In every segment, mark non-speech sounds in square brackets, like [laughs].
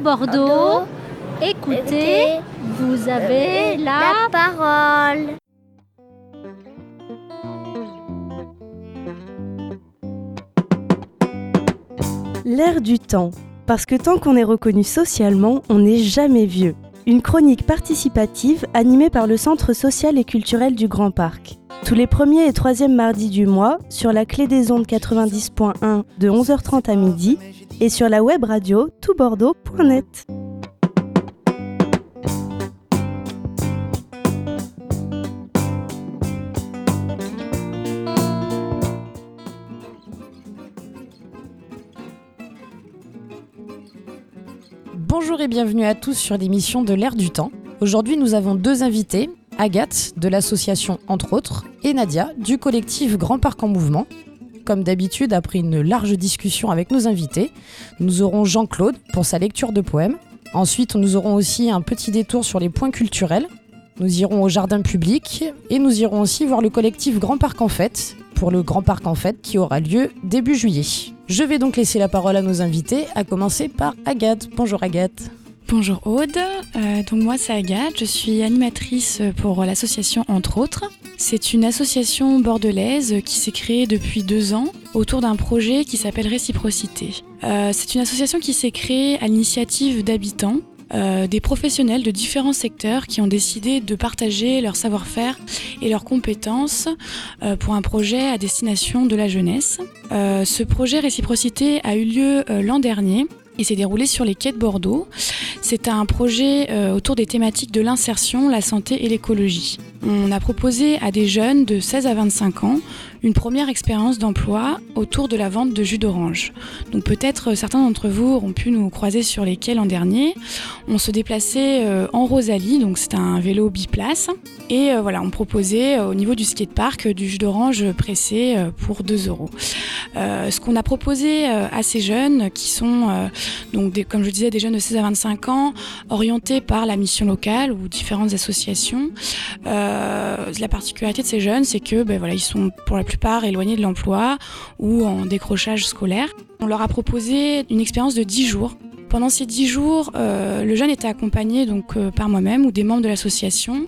Bordeaux, écoutez, vous avez la parole. L'air du temps. Parce que tant qu'on est reconnu socialement, on n'est jamais vieux. Une chronique participative animée par le Centre social et culturel du Grand Parc. Tous les premiers et troisièmes mardis du mois, sur la clé des ondes 90.1 de 11h30 à midi et sur la web radio toutbordeaux.net. Bonjour et bienvenue à tous sur l'émission de l'ère du temps. Aujourd'hui, nous avons deux invités, Agathe de l'association Entre autres et Nadia du collectif Grand Parc en Mouvement. Comme d'habitude, après une large discussion avec nos invités, nous aurons Jean-Claude pour sa lecture de poèmes. Ensuite, nous aurons aussi un petit détour sur les points culturels. Nous irons au jardin public et nous irons aussi voir le collectif Grand Parc en Fête pour le Grand Parc en Fête qui aura lieu début juillet. Je vais donc laisser la parole à nos invités, à commencer par Agathe. Bonjour Agathe. Bonjour Aude, euh, donc moi c'est Agathe, je suis animatrice pour l'association Entre autres. C'est une association bordelaise qui s'est créée depuis deux ans autour d'un projet qui s'appelle Réciprocité. Euh, c'est une association qui s'est créée à l'initiative d'habitants euh, des professionnels de différents secteurs qui ont décidé de partager leur savoir-faire et leurs compétences pour un projet à destination de la jeunesse. Ce projet Réciprocité a eu lieu l'an dernier et s'est déroulé sur les quais de Bordeaux. C'est un projet autour des thématiques de l'insertion, la santé et l'écologie. On a proposé à des jeunes de 16 à 25 ans une première expérience d'emploi autour de la vente de jus d'orange. Donc peut-être certains d'entre vous auront pu nous croiser sur les quais l'an dernier. On se déplaçait euh, en Rosalie, donc c'est un vélo biplace. Et euh, voilà, on proposait euh, au niveau du skatepark du jus d'orange pressé pour 2 euros. ce qu'on a proposé à ces jeunes qui sont, donc comme je disais, des jeunes de 16 à 25 ans, orientés par la mission locale ou différentes associations. La particularité de ces jeunes, c'est que ben, voilà, ils sont pour la plupart éloignés de l'emploi ou en décrochage scolaire. On leur a proposé une expérience de 10 jours. Pendant ces 10 jours, euh, le jeune était accompagné donc euh, par moi-même ou des membres de l'association.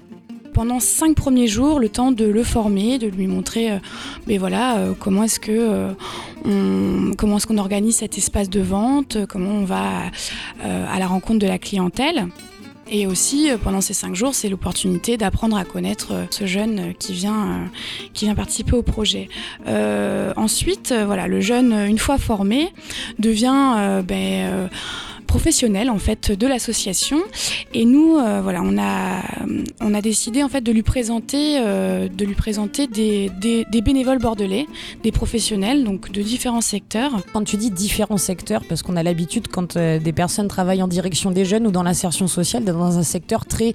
Pendant 5 premiers jours, le temps de le former, de lui montrer euh, ben voilà, comment est-ce que comment est-ce qu'on organise cet espace de vente, comment on va à la rencontre de la clientèle. Et aussi, euh, pendant ces cinq jours, c'est l'opportunité d'apprendre à connaître euh, ce jeune qui vient, euh, qui vient participer au projet. ensuite, voilà, le jeune, une fois formé, devient ben, professionnel en fait de l'association. Et nous euh, voilà on a on a décidé en fait de lui présenter euh, de lui présenter des, des, bénévoles bordelais des professionnels donc de différents secteurs. Quand tu dis différents secteurs parce qu'on a l'habitude quand euh, des personnes travaillent en direction des jeunes ou dans l'insertion sociale dans un secteur très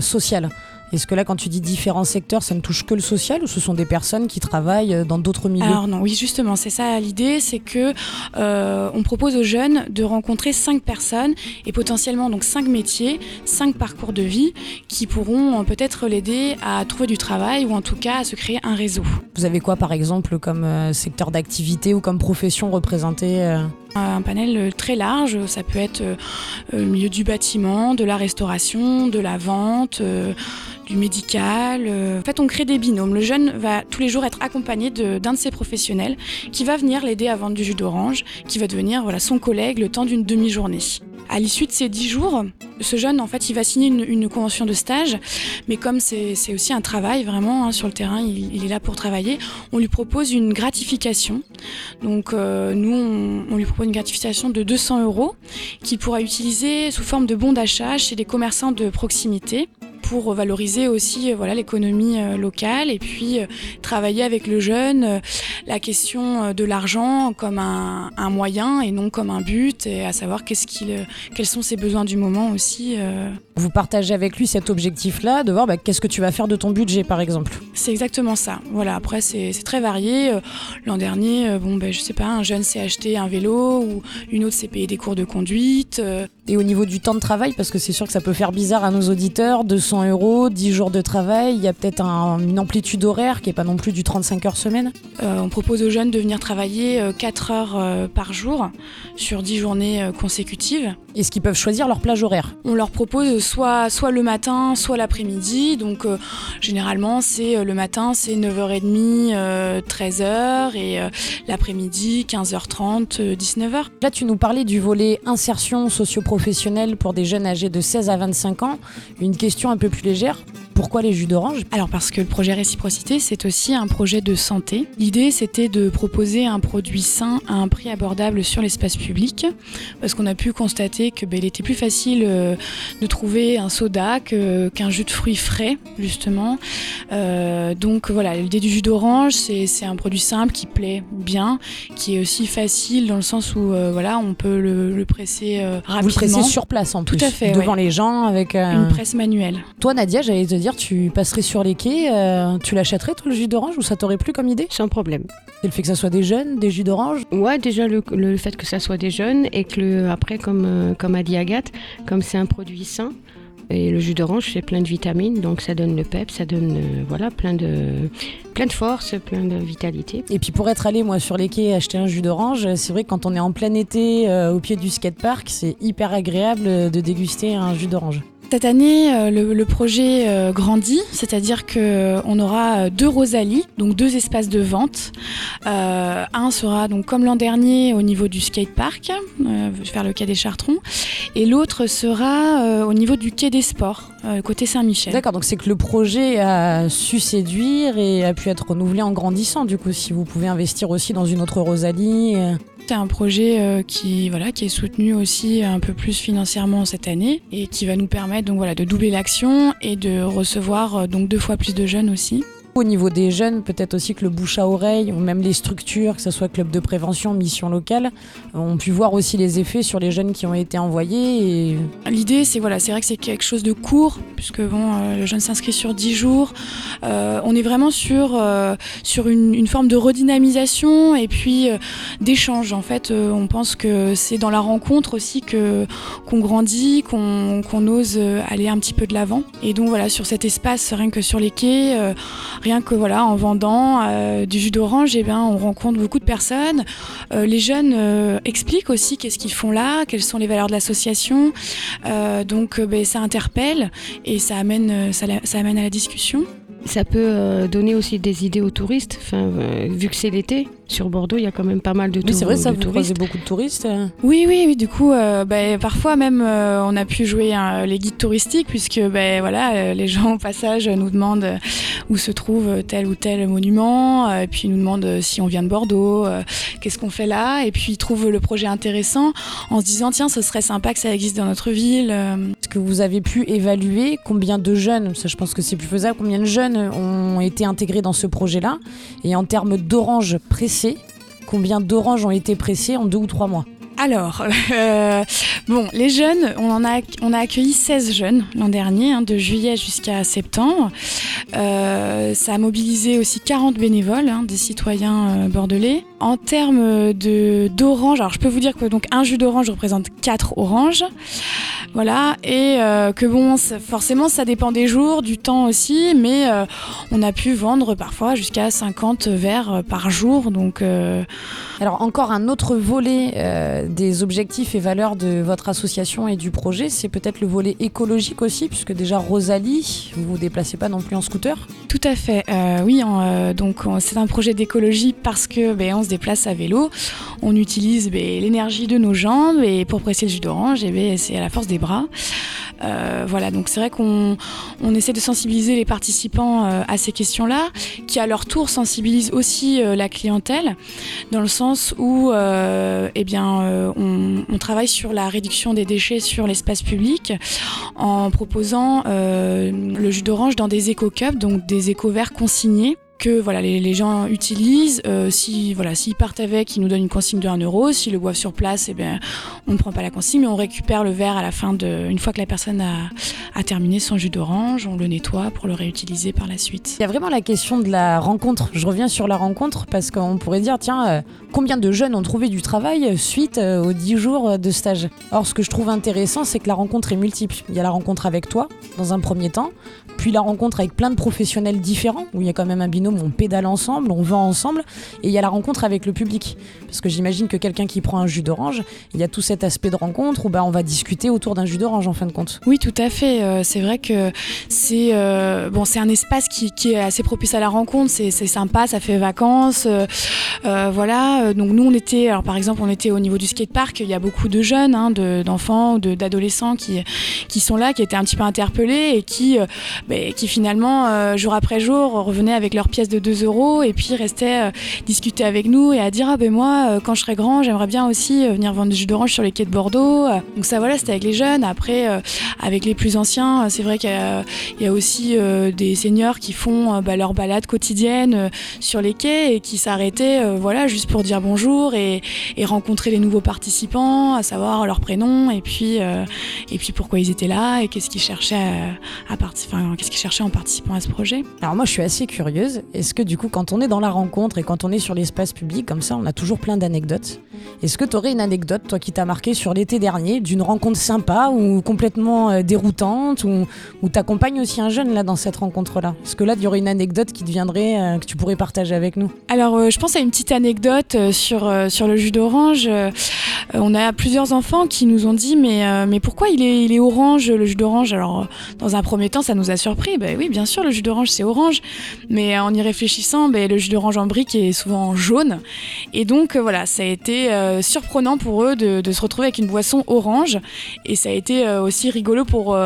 social est-ce que là, quand tu dis différents secteurs, ça ne touche que le social ou ce sont des personnes qui travaillent euh, dans d'autres milieux Alors non, oui, justement, c'est ça l'idée, c'est que euh, on propose aux jeunes de rencontrer cinq personnes et potentiellement donc cinq métiers, cinq parcours de vie qui pourront euh, peut-être l'aider à trouver du travail ou en tout cas à se créer un réseau. Vous avez quoi, par exemple, comme secteur d'activité ou comme profession représentée un panel très large, ça peut être le milieu du bâtiment, de la restauration, de la vente, du médical. Euh, en fait, on crée des binômes. Le jeune va tous les jours être accompagné d'un de, ses professionnels qui va venir l'aider à vendre du jus d'orange, qui va devenir voilà, son collègue le temps d'une demi-journée. À l'issue de ces dix jours, ce jeune, en fait, il va signer une, convention de stage, mais comme c'est aussi un travail vraiment hein, sur le terrain, il, est là pour travailler, on lui propose une gratification. Donc euh, nous, on, on, lui propose une gratification de 200 euros qu'il pourra utiliser sous forme de bon d'achat chez des commerçants de proximité pour valoriser aussi euh, voilà l'économie euh, locale et puis euh, travailler avec le jeune la question de l'argent comme un, moyen et non comme un but et à savoir qu'est-ce qu'il quels sont ses besoins du moment aussi. Vous partagez avec lui cet objectif-là de voir bah, qu'est-ce que tu vas faire de ton budget par exemple? C'est exactement ça. Voilà après c'est très varié. L'an dernier bon ben je sais pas un jeune s'est acheté un vélo ou une autre s'est payé des cours de conduite. Et au niveau du temps de travail parce que c'est sûr que ça peut faire bizarre à nos auditeurs de son 200 euros, 10 jours de travail, il y a peut-être une amplitude horaire qui n'est pas non plus du 35 heures semaine euh, On propose aux jeunes de venir travailler 4 euh, heures euh, par jour sur 10 journées consécutives. Est-ce qu'ils peuvent choisir leur plage horaire? On leur propose soit, soit le matin, soit l'après-midi. Donc généralement, c'est le matin, c'est 9h30, 13h et l'après-midi, 15h30, 19h. Là, tu nous parlais du volet insertion socio-professionnelle pour des jeunes âgés de 16 à 25 ans. Une question un peu plus légère. Pourquoi les jus d'orange? Alors parce que le projet Réciprocité, c'est aussi un projet de santé. L'idée, c'était de proposer un produit sain à un prix abordable sur l'espace public, parce qu'on a pu constater que ben, il était plus facile euh, de trouver un soda qu'un jus de fruits frais, justement. Euh, donc voilà, l'idée du jus d'orange, c'est un produit simple qui plaît bien, qui est aussi facile dans le sens où euh, voilà, on peut le, presser rapidement. Vous le pressez sur place en plus, Tout à fait, devant les gens avec une presse manuelle. Toi, Nadia, j'allais te dire, tu passerais sur les quais, euh, tu l'achèterais toi le jus d'orange ou ça t'aurait plu comme idée? Sans problème. Et le fait que ça soit des jeunes, des jus d'orange? Ouais, déjà le, fait que ça soit des jeunes et que le, après, comme, euh, comme a dit Agathe, comme c'est un produit sain, et le jus d'orange, c'est plein de vitamines, donc ça donne le pep, ça donne euh, voilà plein de plein de force, plein de vitalité. Et puis pour être allé moi sur les quais acheter un jus d'orange, c'est vrai que quand on est en plein été au pied du skatepark, c'est hyper agréable de déguster un jus d'orange. Cette année, euh, le, projet euh, grandit, c'est-à-dire qu'on euh, aura deux Rosalie, donc deux espaces de vente. un sera donc comme l'an dernier au niveau du skatepark, vers le quai des Chartrons, et l'autre sera au niveau du quai des Sports, côté Saint-Michel. D'accord, donc c'est que le projet a su séduire et a pu être renouvelé en grandissant. Du coup, si vous pouvez investir aussi dans une autre Rosalie. C'est un projet euh, qui, est soutenu aussi un peu plus financièrement cette année et qui va nous permettre de doubler l'action et de recevoir euh, donc deux fois plus de jeunes aussi. Au niveau des jeunes, peut-être aussi que le bouche à oreille ou même les structures, que ce soit club de prévention, mission locale, ont pu voir aussi les effets sur les jeunes qui ont été envoyés. L'idée, c'est voilà, c'est vrai que c'est quelque chose de court, puisque bon, euh, le jeune s'inscrit sur 10 jours. Euh, on est vraiment sur, euh, une, forme de redynamisation et puis d'échange. En fait, on pense que c'est dans la rencontre aussi qu'on grandit, qu'on ose aller un petit peu de l'avant. Et donc voilà, sur cet espace, rien que sur les quais rien que voilà, en vendant euh, du jus d'orange, eh bien, on rencontre beaucoup de personnes. Euh, les jeunes euh, expliquent aussi qu'est-ce qu'ils font là, quelles sont les valeurs de l'association. donc ben, ça interpelle et ça amène, ça, amène à la discussion. Ça peut donner aussi des idées aux touristes, vu que c'est l'été sur Bordeaux, il y a quand même pas mal de touristes. C'est vrai, ça, vous croisez beaucoup de touristes euh. Oui, oui, oui. Du coup, euh, bah, parfois même, euh, on a pu jouer hein, les guides touristiques, puisque bah, voilà, les gens au passage nous demandent où se trouve tel ou tel monument, et puis ils nous demandent si on vient de Bordeaux, qu'est-ce qu'on fait là, et puis ils trouvent le projet intéressant en se disant, tiens, ce serait sympa que ça existe dans notre ville. Est-ce que vous avez pu évaluer combien de jeunes, ça je pense que c'est plus faisable, combien de jeunes ont été intégrés dans ce projet-là, et en termes d'orange précis Combien d'oranges ont été pressées en deux ou trois mois? Alors, [laughs] euh, les jeunes, on, en a accueilli 16 jeunes l'an dernier, hein, de juillet jusqu'à septembre. Euh, ça a mobilisé aussi 40 bénévoles, hein, des citoyens euh, bordelais. En termes d'orange, alors je peux vous dire que donc un jus d'orange représente 4 oranges. Voilà, et que bon, forcément, ça dépend des jours, du temps aussi, mais on a pu vendre parfois jusqu'à 50 verres par jour. Donc, alors encore un autre volet des objectifs et valeurs de votre association et du projet, c'est peut-être le volet écologique aussi, puisque déjà Rosalie, vous vous déplacez pas non plus en scooter? Tout à fait, euh, oui. Euh, donc c'est un projet d'écologie parce que ben, on se déplace à vélo, on utilise ben, l'énergie de nos jambes et pour presser le jus d'orange, ben, c'est à la force des bras. Euh, voilà, donc c'est vrai qu'on on essaie de sensibiliser les participants à ces questions-là, qui à leur tour sensibilisent aussi la clientèle, dans le sens où, eh euh, on, travaille sur la réduction des déchets sur l'espace public en proposant le jus d'orange dans des éco-cups, donc des éco-verres consignés que voilà, les, gens utilisent. si voilà, s'ils partent avec, ils nous donnent une consigne de 1 euro. S'ils le boivent sur place, eh bien, on ne prend pas la consigne, mais on récupère le verre à la fin de, une fois que la personne a, a terminé son jus d'orange, on le nettoie pour le réutiliser par la suite. Il y a vraiment la question de la rencontre. Je reviens sur la rencontre parce qu'on pourrait dire, tiens, combien de jeunes ont trouvé du travail suite aux 10 jours de stage? Or, ce que je trouve intéressant, c'est que la rencontre est multiple. Il y a la rencontre avec toi, dans un premier temps, puis la rencontre avec plein de professionnels différents, où il y a quand même un binôme, on pédale ensemble, on vend ensemble, et il y a la rencontre avec le public. Parce que j'imagine que quelqu'un qui prend un jus d'orange, il y a tout cet aspect de rencontre où bah, on va discuter autour d'un jus d'orange en fin de compte. Oui, tout à fait. Euh, c'est vrai que c'est euh, bon, un espace qui, est assez propice à la rencontre, c'est sympa, ça fait vacances. Euh, voilà, donc nous on était, alors par exemple, on était au niveau du skatepark, il y a beaucoup de jeunes, hein, d'enfants ou d'adolescents qui, qui sont là, qui étaient un petit peu interpellés et qui qui finalement, jour après jour, revenaient avec leurs pièces de 2 euros et puis restaient euh, discuter avec nous et à dire Ah ben moi, euh, quand je serai grand, j'aimerais bien aussi venir vendre du jus d'orange sur les quais de Bordeaux. Donc ça, voilà, c'était avec les jeunes. Après, avec les plus anciens, c'est vrai qu'il y, a aussi des seniors qui font bah, leur balade quotidienne sur les quais et qui s'arrêtaient voilà, juste pour dire bonjour et, rencontrer les nouveaux participants, à savoir leur prénom et puis, et puis pourquoi ils étaient là et qu'est-ce qu'ils cherchaient à participer qu'est-ce qu'ils cherchaient en participant à ce projet Alors moi je suis assez curieuse. Est-ce que du coup quand on est dans la rencontre et quand on est sur l'espace public comme ça, on a toujours plein d'anecdotes. Est-ce que tu aurais une anecdote, toi qui t'as marqué sur l'été dernier, d'une rencontre sympa ou complètement euh, déroutante ou, ou t'accompagnes aussi un jeune là dans cette rencontre-là? Est-ce que là il y aurait une anecdote qui te viendrait, euh, que tu pourrais partager avec nous? Alors euh, je pense à une petite anecdote sur, sur le jus d'orange. on a plusieurs enfants qui nous ont dit mais, mais pourquoi il est, il est orange le jus d'orange? Alors dans un premier temps ça nous a surpris. Ben oui, bien sûr, le jus d'orange, c'est orange. Mais en y réfléchissant, ben, le jus d'orange en brique est souvent jaune. Et donc, euh, voilà, ça a été euh, surprenant pour eux de, se retrouver avec une boisson orange. Et ça a été euh, aussi rigolo pour,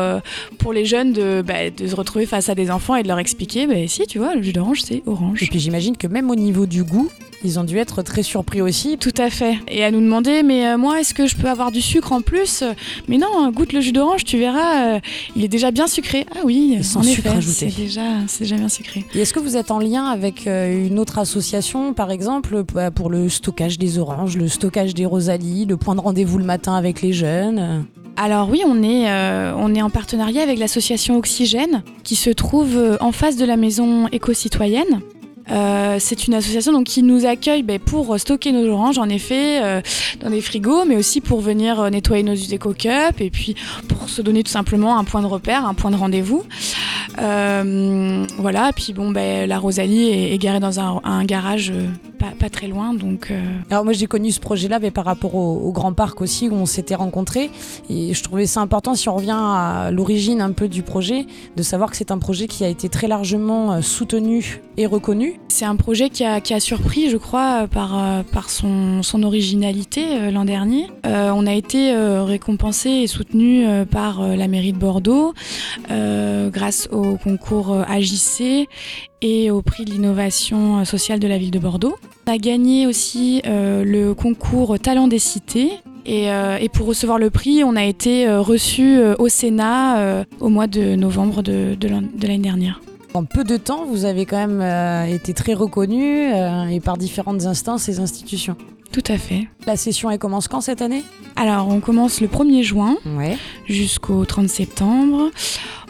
pour les jeunes de, ben, de se retrouver face à des enfants et de leur expliquer, ben si, tu vois, le jus d'orange, c'est orange. Et puis j'imagine que même au niveau du goût, ils ont dû être très surpris aussi. Tout à fait. Et à nous demander, mais moi, est-ce que je peux avoir du sucre en plus? Mais non, goûte le jus d'orange, tu verras, il est déjà bien sucré. Ah oui, sans sucre ajouté. C'est déjà, c'est déjà bien sucré. Et est-ce que vous êtes en lien avec euh, une autre association, par exemple, bah, pour le stockage des oranges, le stockage des rosalies, le point de rendez-vous le matin avec les jeunes? Alors oui, on est, euh, on est en partenariat avec l'association Oxygène qui se trouve euh, en face de la maison éco-citoyenne. Euh, c'est une association donc, qui nous accueille ben, pour stocker nos oranges, en effet, euh, dans des frigos, mais aussi pour venir euh, nettoyer nos éco cups et puis pour se donner tout simplement un point de repère, un point de rendez-vous. voilà, puis bon, ben, la Rosalie est, garée dans un, garage pas, très loin, donc. Alors moi j'ai connu ce projet-là, mais par rapport au, Grand Parc aussi où on s'était rencontrés, et je trouvais ça important si on revient à l'origine un peu du projet, de savoir que c'est un projet qui a été très largement soutenu et reconnu c'est un projet qui a, surpris, je crois, par, euh, par son, originalité euh, l'an dernier. Euh, on a été récompensé et soutenu par la mairie de Bordeaux grâce au concours AJC et au prix de l'innovation sociale de la ville de Bordeaux. On a gagné aussi le concours Talent des cités et, pour recevoir le prix, on a été reçu au Sénat au mois de novembre de l'année dernière. En peu de temps, vous avez quand même euh, été très reconnu euh, et par différentes instances et institutions. Tout à fait. La session, elle commence quand cette année? Alors, on commence le 1er juin jusqu'au 30 septembre.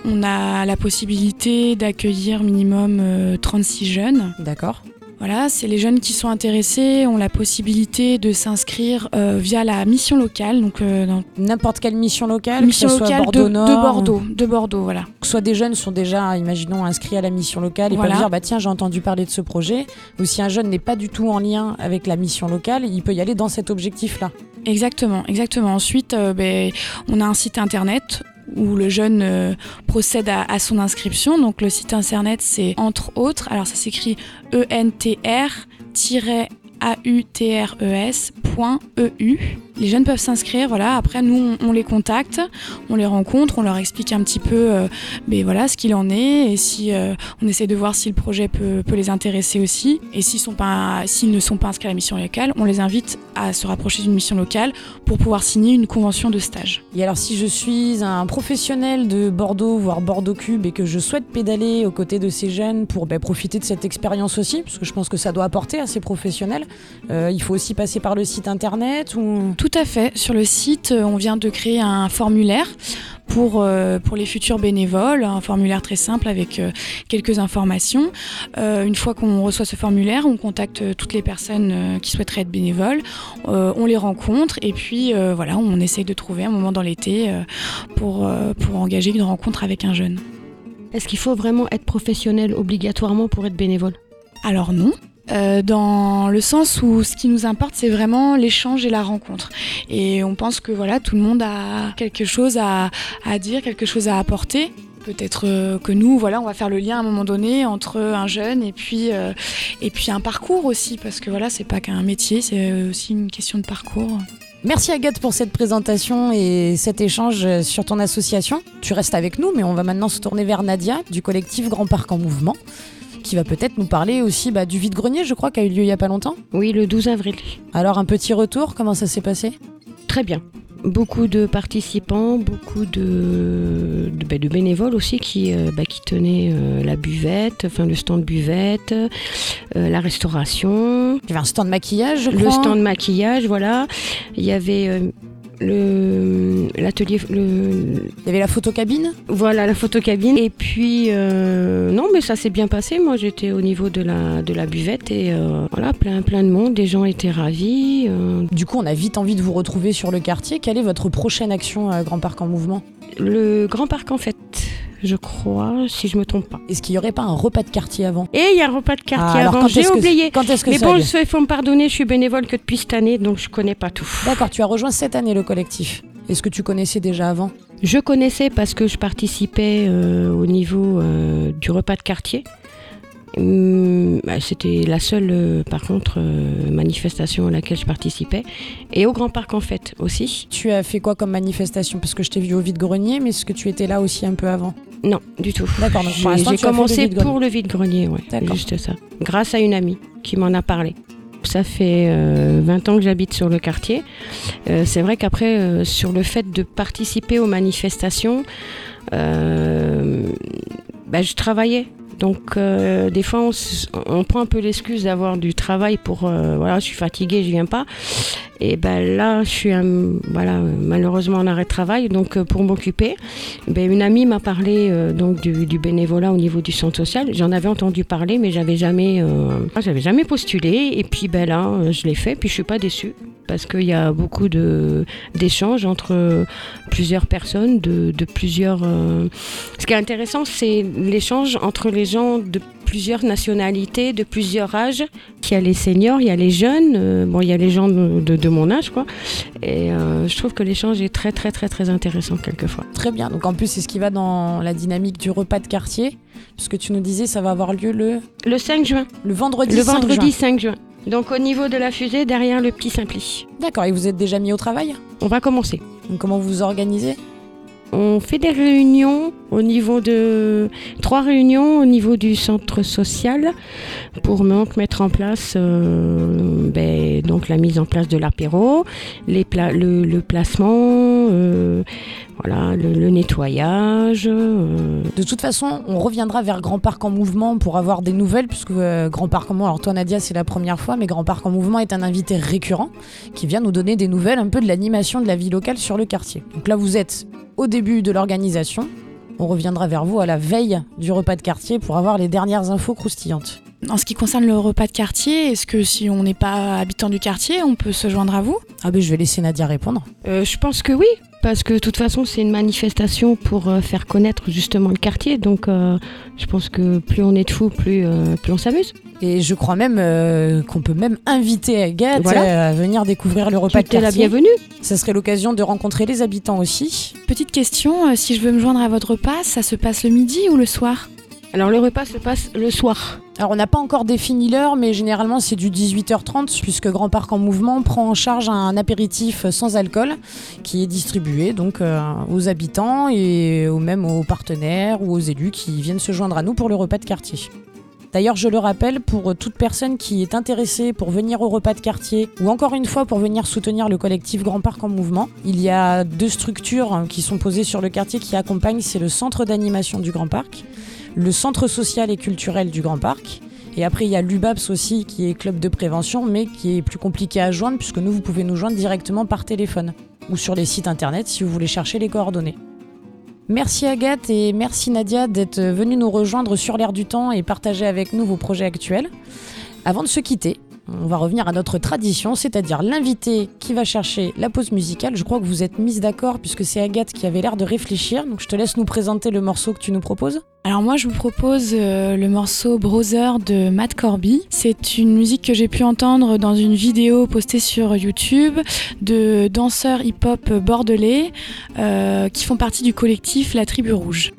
On a la possibilité d'accueillir minimum 36 euh, jeunes. D'accord. Voilà, c'est les jeunes qui sont intéressés ont la possibilité de s'inscrire euh, via la mission locale, donc euh, dans n'importe quelle mission locale, mission locale Bordeaux de, Nord, Bordeaux, de Bordeaux, voilà. Soit des jeunes sont déjà, imaginons, inscrits à la mission locale et peuvent dire bah tiens j'ai entendu parler de ce projet, ou si un jeune n'est pas du tout en lien avec la mission locale, il peut y aller dans cet objectif-là. Exactement, exactement. Ensuite, euh, ben, on a un site internet où le jeune euh, procède à, son inscription. Donc le site internet c'est entre autres, alors ça s'écrit E-N-T-R-A-U-T-R-E-S.eu. Les jeunes peuvent s'inscrire, voilà. Après, nous, on, on les contacte, on les rencontre, on leur explique un petit peu euh, mais voilà, ce qu'il en est et si euh, on essaie de voir si le projet peut, peut les intéresser aussi. Et s'ils sont pas, s'ils ne sont pas inscrits à la mission locale, on les invite à se rapprocher d'une mission locale pour pouvoir signer une convention de stage. Et alors si je suis un professionnel de Bordeaux, voire Bordeaux Cube, et que je souhaite pédaler aux côtés de ces jeunes pour ben, profiter de cette expérience aussi, parce que je pense que ça doit apporter à ces professionnels, euh, il faut aussi passer par le site internet ou... Tout à fait. Sur le site, euh, on vient de créer un formulaire pour, euh, pour les futurs bénévoles, un formulaire très simple avec euh, quelques informations. Euh, une fois qu'on reçoit ce formulaire, on contacte toutes les personnes qui souhaiteraient être bénévoles, on les rencontre et puis voilà, on essaye de trouver un moment dans l'été pour, pour engager une rencontre avec un jeune. Est-ce qu'il faut vraiment être professionnel obligatoirement pour être bénévole? Alors non. Euh, dans le sens où ce qui nous importe, c'est vraiment l'échange et la rencontre. Et on pense que voilà, tout le monde a quelque chose à, à dire, quelque chose à apporter. Peut-être euh, que nous, voilà, on va faire le lien à un moment donné entre un jeune et puis euh, et puis un parcours aussi, parce que voilà, c'est pas qu'un métier, c'est aussi une question de parcours. Merci Agathe pour cette présentation et cet échange sur ton association. Tu restes avec nous, mais on va maintenant se tourner vers Nadia du collectif Grand Parc en Mouvement, qui va peut-être nous parler aussi bah, du vide-grenier, je crois, qui a eu lieu il y a pas longtemps. Oui, le 12 avril. Alors un petit retour, comment ça s'est passé? Très bien. Beaucoup de participants, beaucoup de, de, bah, de bénévoles aussi qui, euh, bah, qui tenaient euh, la buvette, enfin le stand buvette, euh, la restauration, Il y avait un stand maquillage, je le stand maquillage, voilà. Il y avait le l'atelier, le, Il y avait la photocabine. voilà la photocabine. Et puis euh, non, mais ça s'est bien passé. Moi, j'étais au niveau de la de la buvette et euh, voilà, plein plein de monde. Des gens étaient ravis. euh, Du coup, on a vite envie de vous retrouver sur le quartier. Quelle est votre prochaine action à Grand Parc en Mouvement? Le grand parc en fait, je crois, si je me trompe pas. Est-ce qu'il n'y aurait pas un repas de quartier avant? Et il y a un repas de quartier Ah, alors avant. quand J'ai est-ce que- oublié. Quand est-ce que Mais bon, il faut me pardonner, je suis bénévole que depuis cette année, donc je connais pas tout. D'accord, tu as rejoint cette année le collectif. Est-ce que tu connaissais déjà avant? Je connaissais parce que je participais euh, au niveau euh, du repas de quartier. Hum, bah, C'était la seule, euh, par contre, euh, manifestation à laquelle je participais. Et au Grand Parc, en fait, aussi. Tu as fait quoi comme manifestation? Parce que je t'ai vu au vide-grenier, mais est-ce que tu étais là aussi un peu avant? Non, du tout. D'accord, donc pour J'ai commencé pour le vide-grenier, ouais. Juste ça. Grâce à une amie qui m'en a parlé. Ça fait euh, 20 ans que j'habite sur le quartier. Euh, c'est vrai qu'après, euh, sur le fait de participer aux manifestations, bah, je travaillais. Donc euh, des fois on, prend un peu l'excuse d'avoir du travail pour euh, voilà je suis fatiguée je viens pas. Et ben là je suis voilà malheureusement en arrêt de travail. Donc euh, pour m'occuper ben, une amie m'a parlé donc du, bénévolat au niveau du centre social. J'en avais entendu parler mais j'avais jamais euh, j'avais jamais postulé. Et puis ben là je l'ai fait. Puis je suis pas déçue parce qu'il y a beaucoup d'échanges entre plusieurs personnes de, plusieurs ce qui est intéressant, c'est l'échange entre les gens de plusieurs nationalités, de plusieurs âges. Il y a les seniors, il y a les jeunes, euh, bon, il y a les gens de, de- de mon âge, quoi. Et euh, je trouve que l'échange est très, très, très, très intéressant quelquefois. Très bien. Donc en plus, c'est ce qui va dans la dynamique du repas de quartier. Parce que tu nous disais, ça va avoir lieu le, Le 5 juin, le vendredi. le 5 vendredi juin. 5 juin. Donc au niveau de la fusée, derrière le petit Simpli. D'accord. Et vous êtes déjà mis au travail? On va commencer. Donc comment vous vous organisez? On fait des réunions au niveau de trois réunions au niveau du centre social pour donc mettre en place euh, ben, donc la mise en place de l'apéro, le placement, euh, voilà le, nettoyage. euh, De toute façon, on reviendra vers Grand Parc en Mouvement pour avoir des nouvelles, puisque euh, Grand Parc en Mouvement, alors toi Nadia, c'est la première fois, mais Grand Parc en Mouvement est un invité récurrent qui vient nous donner des nouvelles un peu de l'animation de la vie locale sur le quartier. Donc là, vous êtes au début de l'organisation. On reviendra vers vous à la veille du repas de quartier pour avoir les dernières infos croustillantes. En ce qui concerne le repas de quartier, est-ce que si on n'est pas habitant du quartier, on peut se joindre à vous? Ah ben je vais laisser Nadia répondre. euh, je pense que oui. Parce que de toute façon, c'est une manifestation pour euh, faire connaître justement le quartier. Donc, euh, je pense que plus on est de fous, plus, euh, plus on s'amuse. Et je crois même euh, qu'on peut même inviter Agathe Voilà. euh, à venir découvrir le repas de es la quartier. bienvenue. Ça serait l'occasion de rencontrer les habitants aussi. Petite question, euh, si je veux me joindre à votre repas, ça se passe le midi ou le soir? Alors le repas se passe le soir. Alors on n'a pas encore défini l'heure, mais généralement c'est du 18h30 puisque Grand Parc en Mouvement prend en charge un apéritif sans alcool qui est distribué donc euh, aux habitants et même aux partenaires ou aux élus qui viennent se joindre à nous pour le repas de quartier. D'ailleurs, je le rappelle, pour toute personne qui est intéressée pour venir au repas de quartier ou encore une fois pour venir soutenir le collectif Grand Parc en Mouvement, il y a deux structures qui sont posées sur le quartier qui accompagnent, c'est le centre d'animation du Grand Parc le centre social et culturel du Grand Parc. Et après, il y a l'UBAPS aussi, qui est club de prévention, mais qui est plus compliqué à joindre, puisque nous, vous pouvez nous joindre directement par téléphone ou sur les sites internet si vous voulez chercher les coordonnées. Merci Agathe et merci Nadia d'être venue nous rejoindre sur l'air du temps et partager avec nous vos projets actuels. Avant de se quitter, on va revenir à notre tradition, c'est-à-dire l'invité qui va chercher la pause musicale. Je crois que vous êtes mise d'accord puisque c'est Agathe qui avait l'air de réfléchir. Donc je te laisse nous présenter le morceau que tu nous proposes. Alors moi je vous propose euh, le morceau Brother de Matt Corby. C'est une musique que j'ai pu entendre dans une vidéo postée sur YouTube de danseurs hip-hop bordelais euh, qui font partie du collectif La Tribu Rouge.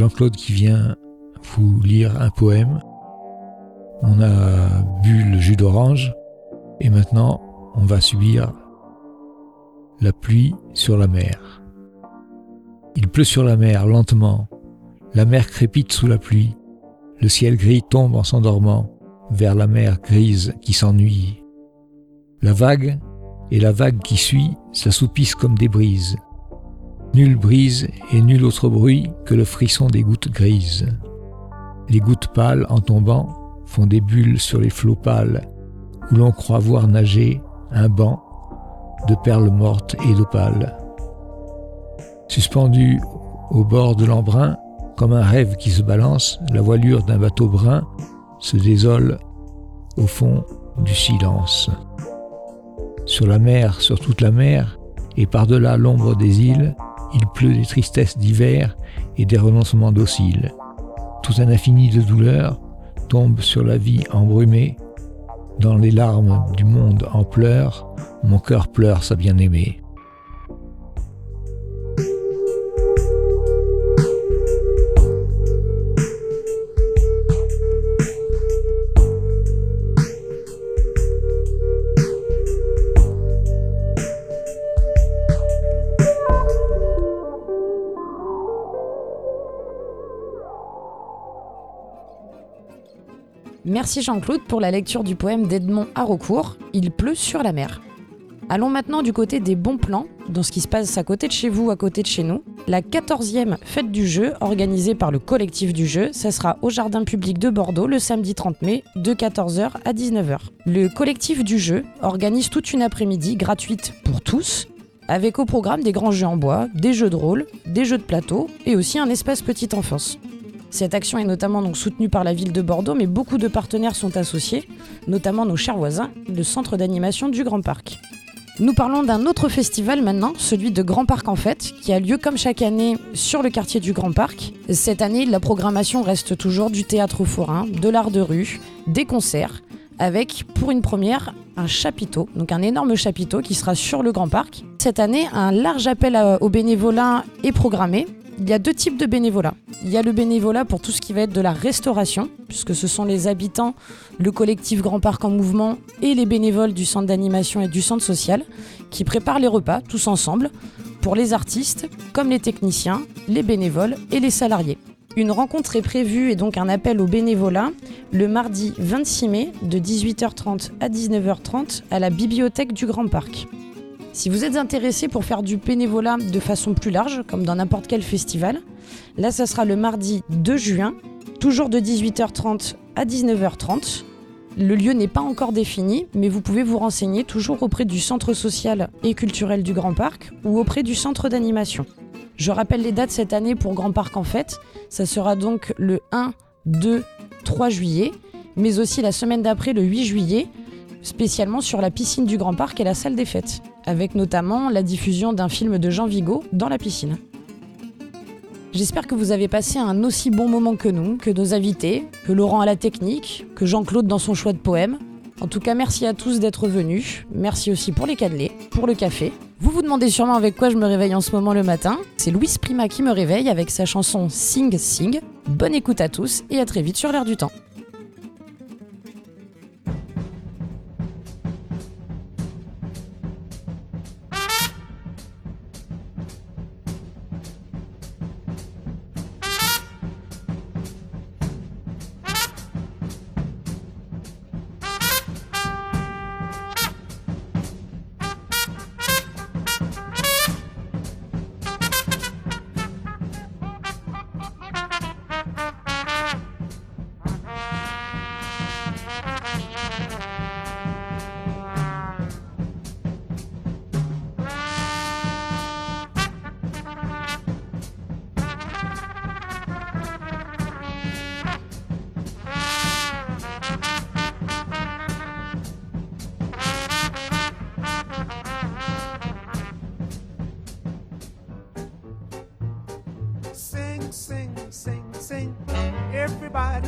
Jean-Claude qui vient vous lire un poème. On a bu le jus d'orange et maintenant on va subir la pluie sur la mer. Il pleut sur la mer lentement, la mer crépite sous la pluie, le ciel gris tombe en s'endormant vers la mer grise qui s'ennuie. La vague et la vague qui suit s'assoupissent comme des brises. Nulle brise et nul autre bruit que le frisson des gouttes grises. Les gouttes pâles en tombant font des bulles sur les flots pâles où l'on croit voir nager un banc de perles mortes et d'opales. Suspendu au bord de l'embrun, comme un rêve qui se balance, la voilure d'un bateau brun se désole au fond du silence. Sur la mer, sur toute la mer, et par-delà l'ombre des îles, il pleut des tristesses d'hiver et des renoncements dociles. Tout un infini de douleur tombe sur la vie embrumée. Dans les larmes du monde en pleurs, mon cœur pleure sa bien-aimée. Merci Jean-Claude pour la lecture du poème d'Edmond Haraucourt, Il pleut sur la mer. Allons maintenant du côté des bons plans, dans ce qui se passe à côté de chez vous, à côté de chez nous. La 14e fête du jeu, organisée par le collectif du jeu, ça sera au Jardin public de Bordeaux le samedi 30 mai, de 14h à 19h. Le collectif du jeu organise toute une après-midi gratuite pour tous, avec au programme des grands jeux en bois, des jeux de rôle, des jeux de plateau et aussi un espace petite enfance. Cette action est notamment donc soutenue par la ville de Bordeaux, mais beaucoup de partenaires sont associés, notamment nos chers voisins, le centre d'animation du Grand Parc. Nous parlons d'un autre festival maintenant, celui de Grand Parc en Fête, qui a lieu comme chaque année sur le quartier du Grand Parc. Cette année, la programmation reste toujours du théâtre forain, de l'art de rue, des concerts, avec pour une première un chapiteau, donc un énorme chapiteau qui sera sur le Grand Parc. Cette année, un large appel au bénévolat est programmé il y a deux types de bénévolat. Il y a le bénévolat pour tout ce qui va être de la restauration, puisque ce sont les habitants, le collectif Grand Parc en Mouvement et les bénévoles du centre d'animation et du centre social qui préparent les repas tous ensemble pour les artistes, comme les techniciens, les bénévoles et les salariés. Une rencontre est prévue et donc un appel au bénévolat le mardi 26 mai de 18h30 à 19h30 à la bibliothèque du Grand Parc. Si vous êtes intéressé pour faire du bénévolat de façon plus large, comme dans n'importe quel festival, là, ça sera le mardi 2 juin, toujours de 18h30 à 19h30. Le lieu n'est pas encore défini, mais vous pouvez vous renseigner toujours auprès du Centre social et culturel du Grand Parc ou auprès du Centre d'animation. Je rappelle les dates cette année pour Grand Parc en fête. Ça sera donc le 1, 2, 3 juillet, mais aussi la semaine d'après, le 8 juillet, spécialement sur la piscine du Grand Parc et la salle des fêtes, avec notamment la diffusion d'un film de Jean Vigo dans la piscine. J'espère que vous avez passé un aussi bon moment que nous, que nos invités, que Laurent à la technique, que Jean-Claude dans son choix de poème. En tout cas, merci à tous d'être venus. Merci aussi pour les cannelés, pour le café. Vous vous demandez sûrement avec quoi je me réveille en ce moment le matin. C'est Louise Prima qui me réveille avec sa chanson Sing Sing. Bonne écoute à tous et à très vite sur l'air du temps.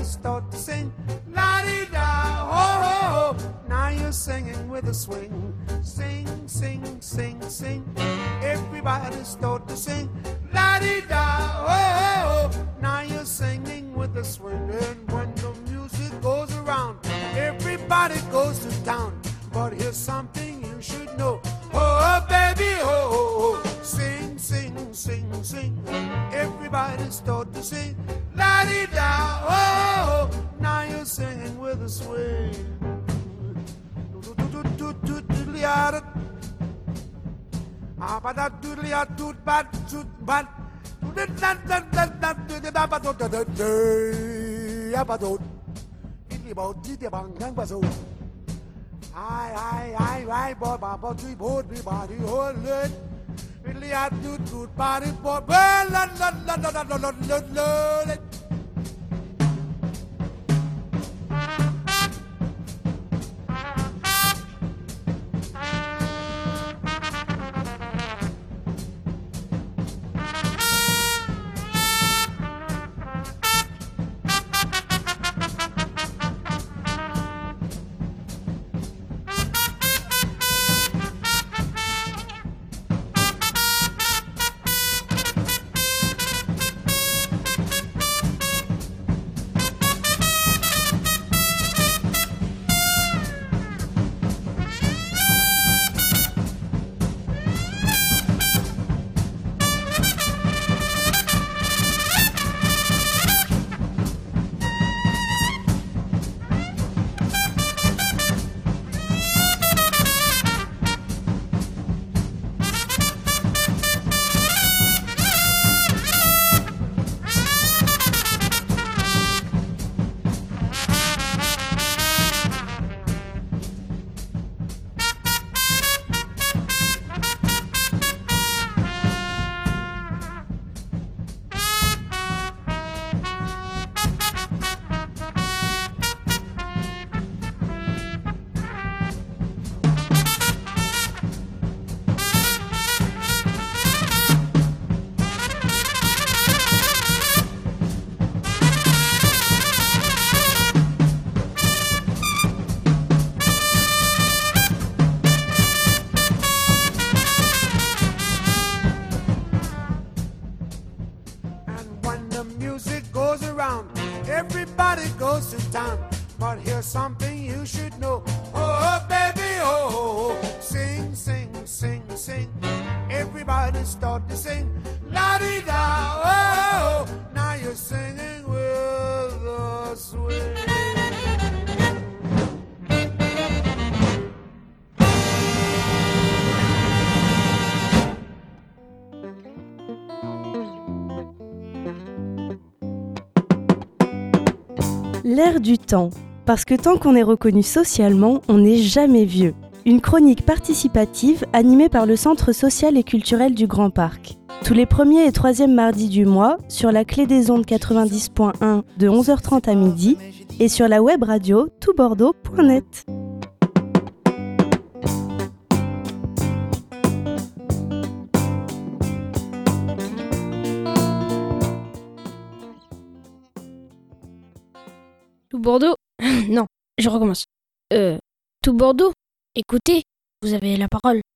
Start to sing. La di da, ho ho ho. Now you're singing with a swing. bat, tout bat, tout bat. Ai, ai, ai, ai, bọt bà bọt truy bốt đi bà đi hôn lên Vì liat như tụt bà đi bọt bê lên lên lên lên lên lên lên lên Start to sing. Oh, oh, oh. Now you're singing with the swing. L'air du temps. Parce que tant qu'on est reconnu socialement, on n'est jamais vieux. Une chronique participative animée par le Centre social et culturel du Grand Parc. Tous les premiers et troisièmes mardis du mois, sur la clé des ondes 90.1 de 11h30 à midi et sur la web radio toutbordeaux.net. Tout Bordeaux Non, je recommence. Euh, tout Bordeaux Écoutez, vous avez la parole.